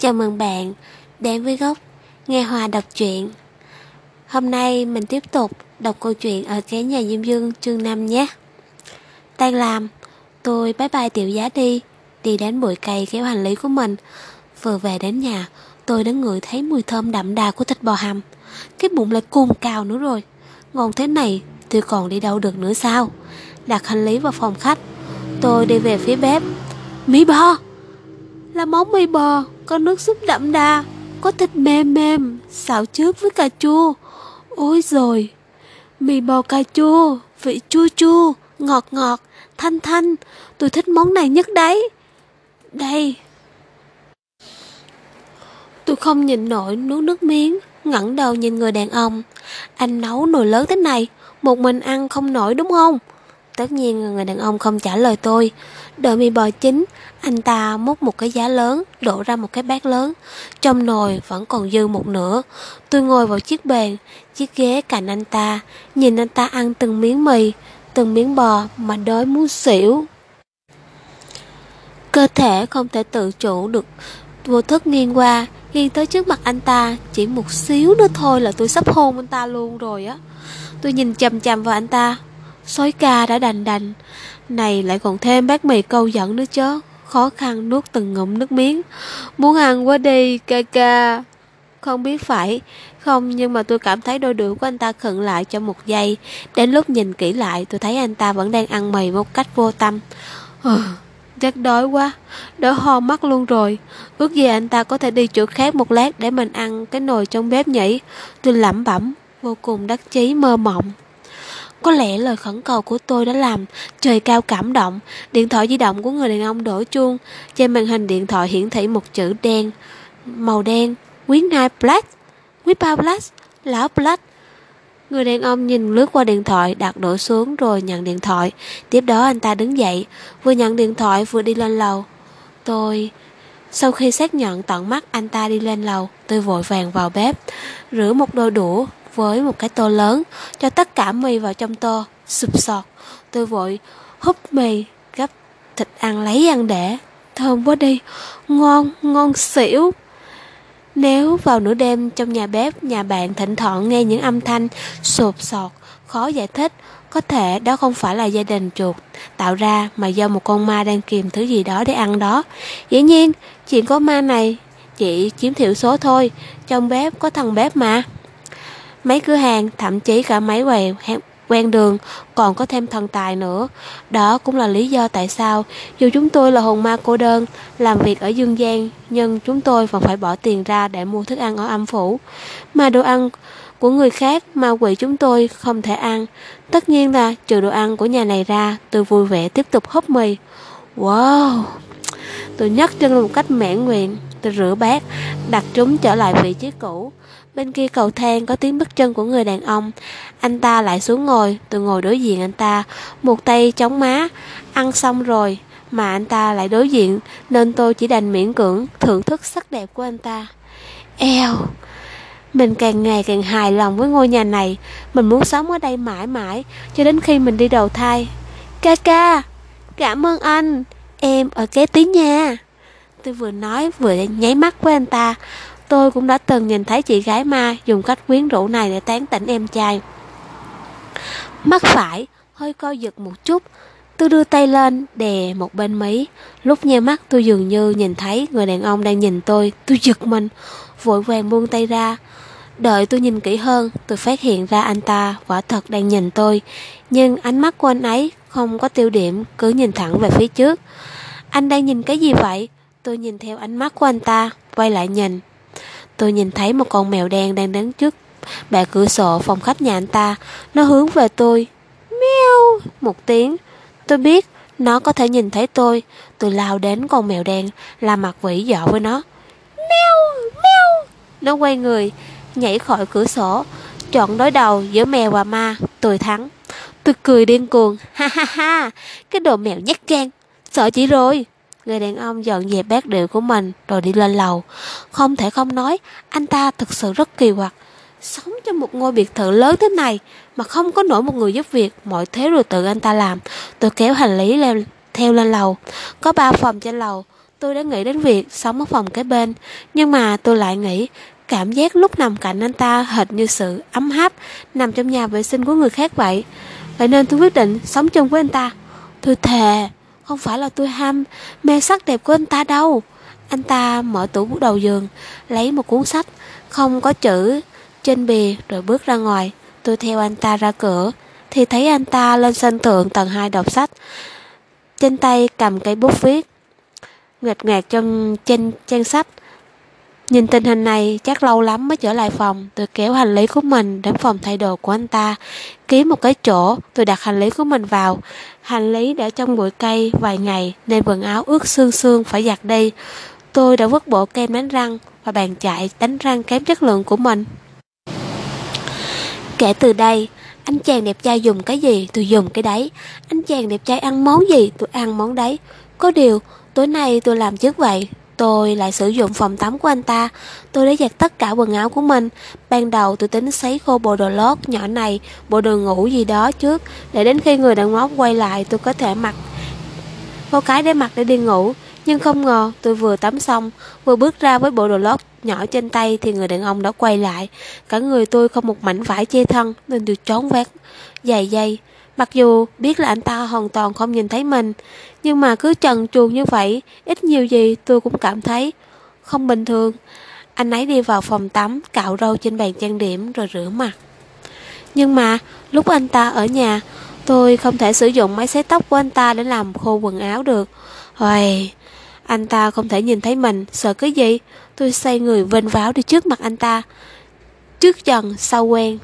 Chào mừng bạn đến với góc Nghe Hòa đọc truyện. Hôm nay mình tiếp tục đọc câu chuyện ở cái nhà Diêm Dương chương 5 nhé. Tan làm, tôi bye bye tiểu giá đi Đi đến bụi cây kéo hành lý của mình. Vừa về đến nhà, tôi đã ngửi thấy mùi thơm đậm đà của thịt bò hầm. Cái bụng lại cồn cào nữa rồi. Ngon thế này, tôi còn đi đâu được nữa sao? Đặt hành lý vào phòng khách. Tôi đi về phía bếp. Mì bò! Là món mì bò, Có nước súp đậm đà, Có thịt mềm mềm, Xào trước với cà chua. Ôi rồi Mì bò cà chua, Vị chua chua, Ngọt ngọt, Thanh thanh, Tôi thích món này nhất đấy. Đây. Tôi không nhìn nổi nuốt nước miếng, ngẩng đầu nhìn người đàn ông. Anh nấu nồi lớn thế này, Một mình ăn không nổi đúng không? Tất nhiên người đàn ông không trả lời tôi. Đợi mì bò chín, Anh ta múc một cái giá lớn, Đổ ra một cái bát lớn. Trong nồi vẫn còn dư một nửa. Tôi ngồi vào chiếc bàn, Chiếc ghế cạnh anh ta, Nhìn anh ta ăn từng miếng mì, Từng miếng bò mà đói muốn xỉu. Cơ thể không thể tự chủ được. Vô thức nghiêng qua, Nghiêng tới trước mặt anh ta, Chỉ một xíu nữa thôi là tôi sắp hôn anh ta luôn rồi á. Tôi nhìn chầm chầm vào anh ta. Sói ca đã đành đành. Này lại còn thêm bát mì câu dẫn nữa chứ Khó khăn nuốt từng ngụm nước miếng. Muốn ăn quá đi ca ca. Không biết phải. Không nhưng mà tôi cảm thấy đôi đuổi của anh ta khựng lại trong một giây. Đến lúc nhìn kỹ lại tôi thấy anh ta vẫn đang ăn mì một cách vô tâm. Ừ, Chắc đói quá. Đói ho mắt luôn rồi. Ước gì anh ta có thể đi chỗ khác một lát Để mình ăn cái nồi trong bếp nhỉ? Tôi lẩm bẩm Vô cùng đắc chí mơ mộng có lẽ lời khẩn cầu của tôi đã làm trời cao cảm động. Điện thoại di động của người đàn ông đổ chuông. Trên màn hình điện thoại hiển thị một chữ đen, màu đen, Quý Nai Black, Quý ba Black, Lão Black. Người đàn ông nhìn lướt qua điện thoại, đặt đổ xuống rồi nhận điện thoại. Tiếp đó anh ta đứng dậy, vừa nhận điện thoại vừa đi lên lầu. Tôi... Sau khi xác nhận tận mắt anh ta đi lên lầu, tôi vội vàng vào bếp, rửa một đôi đũa, với một cái tô lớn, cho tất cả mì vào trong tô, sụp sọt. Tôi vội húp mì, gấp thịt ăn lấy ăn để. Thơm quá đi, ngon, ngon xỉu. Nếu vào nửa đêm trong nhà bếp, nhà bạn thỉnh thoảng nghe những âm thanh sụp sọt, khó giải thích, có thể đó không phải là gia đình chuột tạo ra mà do một con ma đang kìm thứ gì đó để ăn đó. Dĩ nhiên, chuyện có ma này chỉ chiếm thiểu số thôi, trong bếp có thằng bếp mà. Mấy cửa hàng, thậm chí cả mấy quầy quen đường còn có thêm thần tài nữa. Đó cũng là lý do tại sao dù chúng tôi là hồn ma cô đơn, làm việc ở dương gian, nhưng chúng tôi vẫn phải bỏ tiền ra để mua thức ăn ở âm phủ. Mà đồ ăn của người khác ma quỷ chúng tôi không thể ăn. Tất nhiên là trừ đồ ăn của nhà này ra, tôi vui vẻ tiếp tục húp mì. Wow! Tôi nhấc chân lên một cách mãn nguyện. Tôi rửa bát, đặt chúng trở lại vị trí cũ. Bên kia cầu thang có tiếng bước chân của người đàn ông. Anh ta lại xuống ngồi Tôi ngồi đối diện anh ta. Một tay chống má Ăn xong rồi Mà anh ta lại đối diện Nên tôi chỉ đành miễn cưỡng Thưởng thức sắc đẹp của anh ta. Eo! Mình càng ngày càng hài lòng với ngôi nhà này. Mình muốn sống ở đây mãi mãi Cho đến khi mình đi đầu thai. Ca ca! Cảm ơn anh. Em ở kế tí nha. Tôi vừa nói vừa nháy mắt với anh ta Tôi cũng đã từng nhìn thấy chị gái ma dùng cách quyến rũ này để tán tỉnh em trai. Mắt phải, hơi co giật một chút. Tôi đưa tay lên, đè một bên mí. Lúc nheo mắt tôi dường như nhìn thấy người đàn ông đang nhìn tôi. Tôi giật mình, vội vàng buông tay ra. Đợi tôi nhìn kỹ hơn, tôi phát hiện ra anh ta quả thật đang nhìn tôi. Nhưng ánh mắt của anh ấy không có tiêu điểm, cứ nhìn thẳng về phía trước. Anh đang nhìn cái gì vậy? Tôi nhìn theo ánh mắt của anh ta, quay lại nhìn. Tôi nhìn thấy một con mèo đen đang đứng trước bệ cửa sổ phòng khách nhà anh ta. Nó hướng về tôi. meo Một tiếng. Tôi biết nó có thể nhìn thấy tôi. Tôi lao đến con mèo đen, làm mặt vĩ dọ với nó. meo meo Nó quay người, nhảy khỏi cửa sổ. Chọn đối đầu giữa mèo và ma. Tôi thắng. Tôi cười điên cuồng. Ha ha ha! Cái đồ mèo nhát gan. Sợ chỉ rồi. Người đàn ông dọn dẹp bát đĩa của mình rồi đi lên lầu. Không thể không nói, anh ta thực sự rất kỳ quặc. Sống trong một ngôi biệt thự lớn thế này mà không có nổi một người giúp việc, mọi thế rồi tự anh ta làm. Tôi kéo hành lý lên theo lên lầu. Có ba phòng trên lầu. Tôi đã nghĩ đến việc sống ở phòng kế bên, nhưng mà tôi lại nghĩ cảm giác lúc nằm cạnh anh ta hệt như sự ấm áp nằm trong nhà vệ sinh của người khác vậy. Vậy nên tôi quyết định sống chung với anh ta. Tôi thề, không phải là tôi ham mê sắc đẹp của anh ta đâu. Anh ta mở tủ đầu giường, lấy một cuốn sách, không có chữ trên bìa rồi bước ra ngoài. Tôi theo anh ta ra cửa, thì thấy anh ta lên sân thượng tầng 2 đọc sách. Trên tay cầm cây bút viết, nghịch ngạc trong trên trang sách. Nhìn tình hình này, chắc lâu lắm mới trở lại phòng. Tôi kéo hành lý của mình đến phòng thay đồ của anh ta, Kiếm một cái chỗ. Tôi đặt hành lý của mình vào. Hành lý để trong bụi cây vài ngày, Nên quần áo ướt sương sương phải giặt đi. Tôi đã vứt bộ kem đánh răng Và bàn chạy đánh răng kém chất lượng của mình. Kể từ đây, Anh chàng đẹp trai dùng cái gì, tôi dùng cái đấy. Anh chàng đẹp trai ăn món gì, tôi ăn món đấy. Có điều, tối nay tôi làm trước vậy. Tôi lại sử dụng phòng tắm của anh ta. Tôi đã giặt tất cả quần áo của mình. Ban đầu tôi tính sấy khô bộ đồ lót nhỏ này, Bộ đồ ngủ gì đó trước, Để đến khi người đàn ông quay lại tôi có thể mặc. Có cái để mặc để đi ngủ, Nhưng không ngờ tôi vừa tắm xong, Vừa bước ra với bộ đồ lót nhỏ trên tay Thì người đàn ông đã quay lại. Cả người tôi không một mảnh vải che thân Nên tôi trốn vét dài dây Mặc dù biết là anh ta hoàn toàn không nhìn thấy mình, Nhưng mà cứ trần truồng như vậy, Ít nhiều gì tôi cũng cảm thấy Không bình thường. Anh ấy đi vào phòng tắm, Cạo râu trên bàn trang điểm rồi rửa mặt. Nhưng mà lúc anh ta ở nhà, Tôi không thể sử dụng máy sấy tóc của anh ta Để làm khô quần áo được. Hoài Anh ta không thể nhìn thấy mình, Sợ cái gì? Tôi xoay người vênh váo đi trước mặt anh ta. Trước dần sau quen.